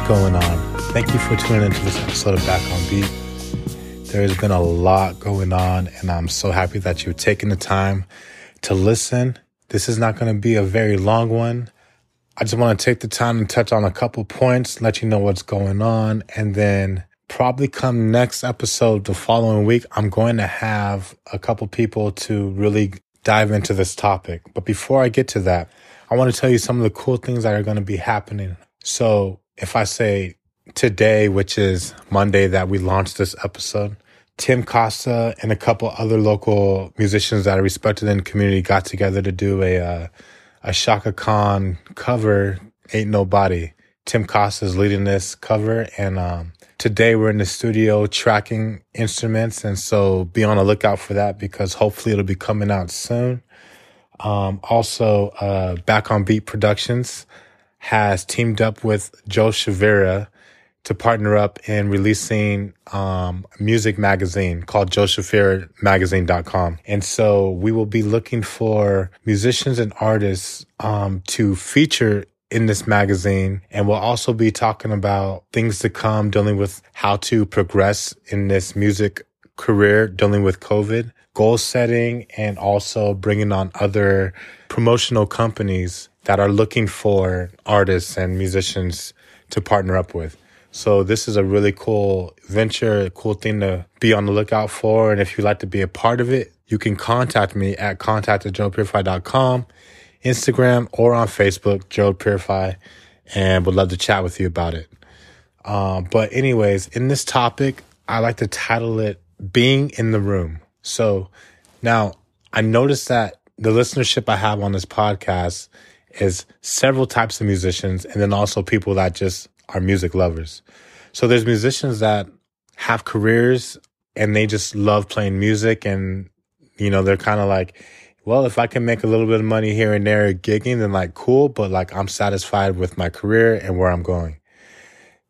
going on? Thank you for tuning into this episode of Back on Beat. There has been a lot going on, and I'm so happy that you've taken the time to listen. This is not going to be a very long one. I just want to take the time and touch on a couple points, let you know what's going on, and then probably come next episode the following week, I'm going to have a couple people to really dive into this topic. But before I get to that, I want to tell you some of the cool things that are going to be happening. So if I say today, which is Monday that we launched this episode, Tim Costa and a couple other local musicians that are respected in the community got together to do a uh, a Chaka Khan cover, "Ain't Nobody." Tim Costa is leading this cover, and um, today we're in the studio tracking instruments, and so be on the lookout for that because hopefully it'll be coming out soon. Um, also, uh, Back on Beat Productions has teamed up with Joe Shavira to partner up in releasing um, music magazine called Magazine.com. And so we will be looking for musicians and artists um, to feature in this magazine. And we'll also be talking about things to come, dealing with how to progress in this music career, dealing with COVID, goal setting, and also bringing on other promotional companies that are looking for artists and musicians to partner up with. So this is a really cool venture, a cool thing to be on the lookout for. And if you'd like to be a part of it, you can contact me at contact at Instagram, or on Facebook, Joe Purify, and would love to chat with you about it. Um, but anyways, in this topic, I like to title it Being in the Room. So now I noticed that the listenership I have on this podcast is several types of musicians and then also people that just are music lovers. So there's musicians that have careers and they just love playing music and you know they're kind of like well if i can make a little bit of money here and there gigging then like cool but like i'm satisfied with my career and where i'm going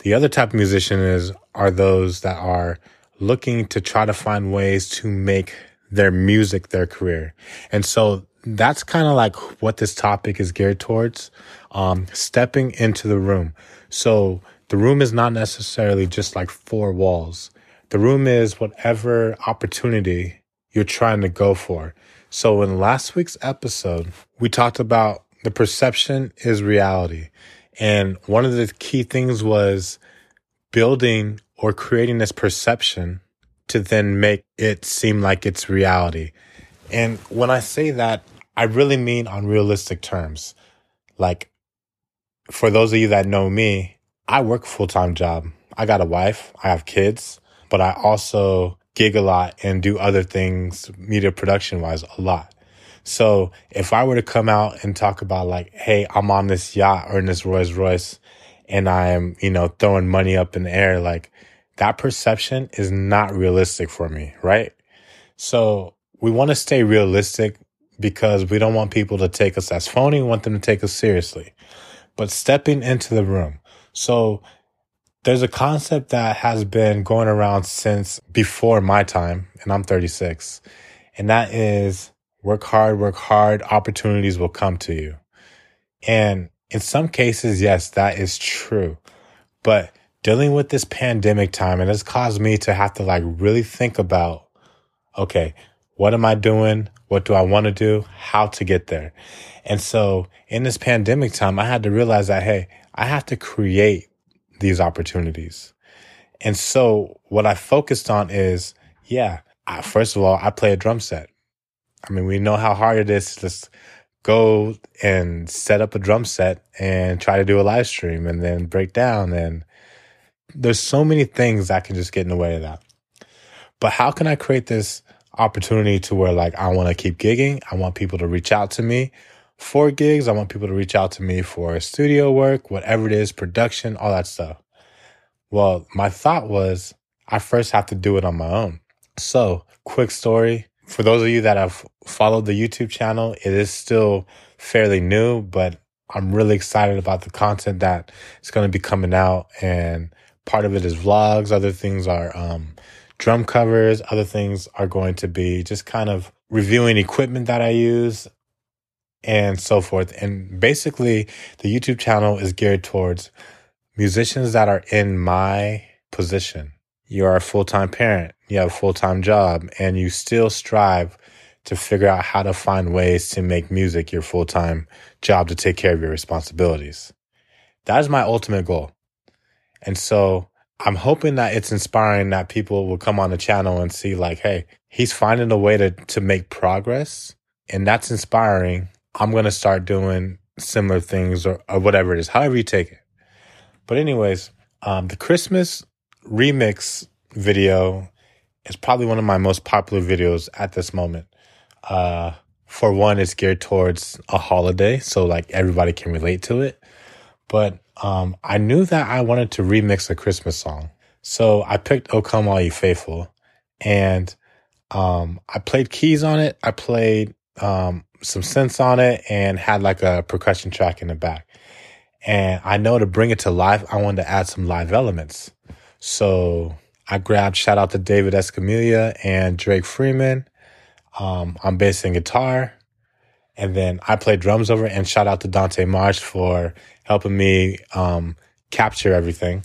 the other type of musician is are those that are looking to try to find ways to make their music their career and so that's kind of like what this topic is geared towards um, stepping into the room so the room is not necessarily just like four walls. The room is whatever opportunity you're trying to go for. So in last week's episode, we talked about the perception is reality. And one of the key things was building or creating this perception to then make it seem like it's reality. And when I say that, I really mean on realistic terms. Like for those of you that know me, I work a full time job. I got a wife, I have kids, but I also gig a lot and do other things media production wise a lot. So if I were to come out and talk about like, hey, I'm on this yacht or in this Rolls Royce and I'm, you know, throwing money up in the air, like that perception is not realistic for me, right? So we want to stay realistic because we don't want people to take us as phony. We want them to take us seriously but stepping into the room. So there's a concept that has been going around since before my time, and I'm 36, and that is work hard, work hard, opportunities will come to you. And in some cases, yes, that is true. But dealing with this pandemic time, and it's caused me to have to like really think about, okay, what am I doing? What do I want to do? How to get there? And so in this pandemic time, I had to realize that, hey, I have to create these opportunities. And so what I focused on is, yeah, I, first of all, I play a drum set. I mean, we know how hard it is to just go and set up a drum set and try to do a live stream and then break down. And there's so many things that can just get in the way of that. But how can I create this opportunity to where like I want to keep gigging? I want people to reach out to me for gigs. I want people to reach out to me for studio work, whatever it is, production, all that stuff. Well, my thought was I first have to do it on my own. So, quick story. For those of you that have followed the YouTube channel, it is still fairly new, but I'm really excited about the content that is going to be coming out. And part of it is vlogs. Other things are um, drum covers. Other things are going to be just kind of reviewing equipment that I use and so forth. And basically, the YouTube channel is geared towards musicians that are in my position. You are a full time parent, you have a full time job, and you still strive to figure out how to find ways to make music your full time job to take care of your responsibilities. That is my ultimate goal. And so I'm hoping that it's inspiring that people will come on the channel and see like, hey, he's finding a way to, to make progress. And that's inspiring. I'm going to start doing similar things or, or whatever it is, however you take it. But anyways, um, the Christmas remix video is probably one of my most popular videos at this moment. Uh, for one, it's geared towards a holiday, so like everybody can relate to it. But um, I knew that I wanted to remix a Christmas song, so I picked "O Come All Ye Faithful," and um, I played keys on it. I played um, some synths on it, and had like a percussion track in the back. And I know to bring it to life, I wanted to add some live elements. So I grabbed shout out to David Escamilla and Drake Freeman. Um, I'm bass and guitar. And then I play drums over and shout out to Dante March for helping me um, capture everything.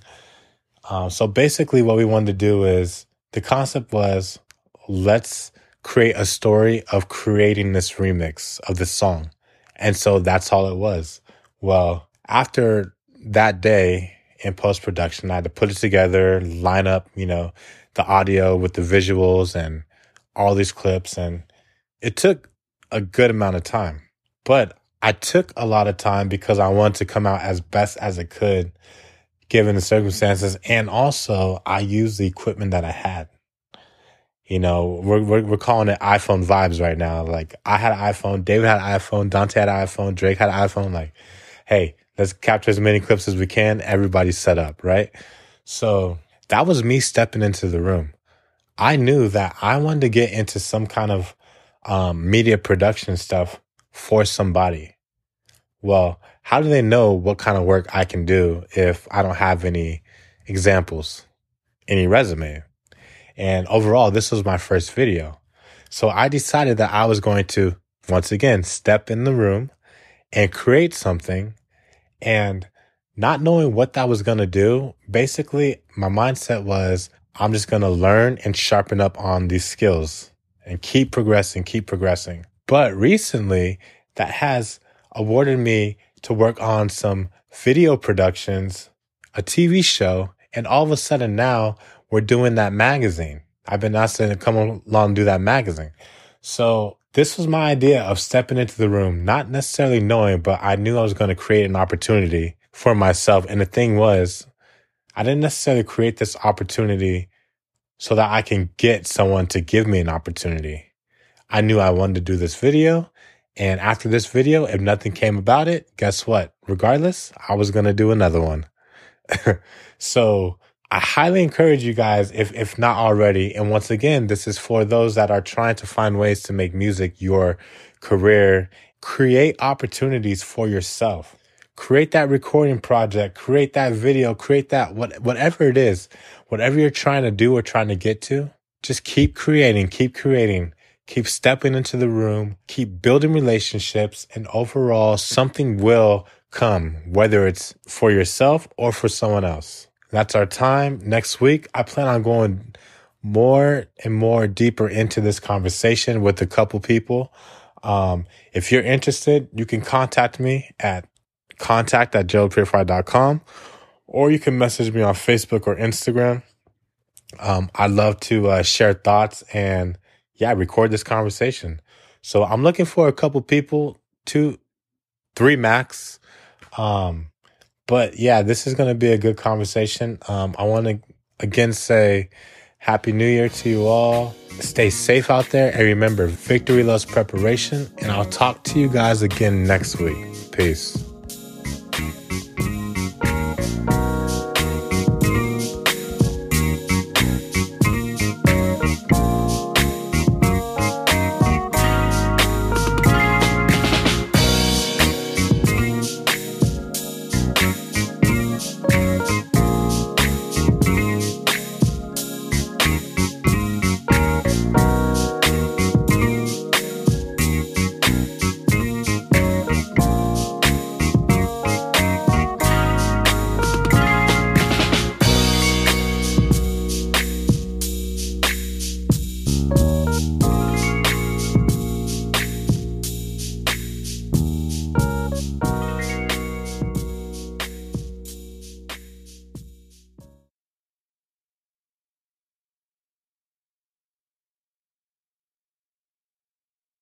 Um, so basically, what we wanted to do is the concept was let's create a story of creating this remix of this song. And so that's all it was. Well, after that day in post production, I had to put it together, line up, you know, the audio with the visuals and all these clips. And it took a good amount of time, but I took a lot of time because I wanted to come out as best as it could given the circumstances. And also I used the equipment that I had. You know, we're, we're, we're calling it iPhone vibes right now. Like I had an iPhone, David had an iPhone, Dante had an iPhone, Drake had an iPhone. Like, hey, let's capture as many clips as we can. Everybody's set up, right? So that was me stepping into the room. I knew that I wanted to get into some kind of um, media production stuff for somebody. Well, how do they know what kind of work I can do if I don't have any examples, any resume? And overall, this was my first video. So I decided that I was going to, once again, step in the room and create something. And not knowing what that was going to do, basically, my mindset was I'm just going to learn and sharpen up on these skills and keep progressing, keep progressing. But recently, that has awarded me to work on some video productions, a TV show, and all of a sudden now we're doing that magazine. I've been asked to come along and do that magazine. So this was my idea of stepping into the room, not necessarily knowing, but I knew I was going to create an opportunity for myself. And the thing was, I didn't necessarily create this opportunity so that I can get someone to give me an opportunity. I knew I wanted to do this video. And after this video, if nothing came about it, guess what? Regardless, I was going to do another one. so I highly encourage you guys, if, if not already. And once again, this is for those that are trying to find ways to make music your career. Create opportunities for yourself. Create that recording project, create that video, create that what, whatever it is, whatever you're trying to do or trying to get to, just keep creating, keep creating, keep stepping into the room, keep building relationships and overall something will come, whether it's for yourself or for someone else. That's our time. Next week, I plan on going more and more deeper into this conversation with a couple people. Um, if you're interested, you can contact me at contact at joepurify.com or you can message me on Facebook or Instagram. Um, I love to uh, share thoughts and yeah, record this conversation. So I'm looking for a couple people, two, three max. Um, but yeah, this is going to be a good conversation. Um, I want to again say Happy New Year to you all. Stay safe out there. And remember, victory loves preparation. And I'll talk to you guys again next week. Peace.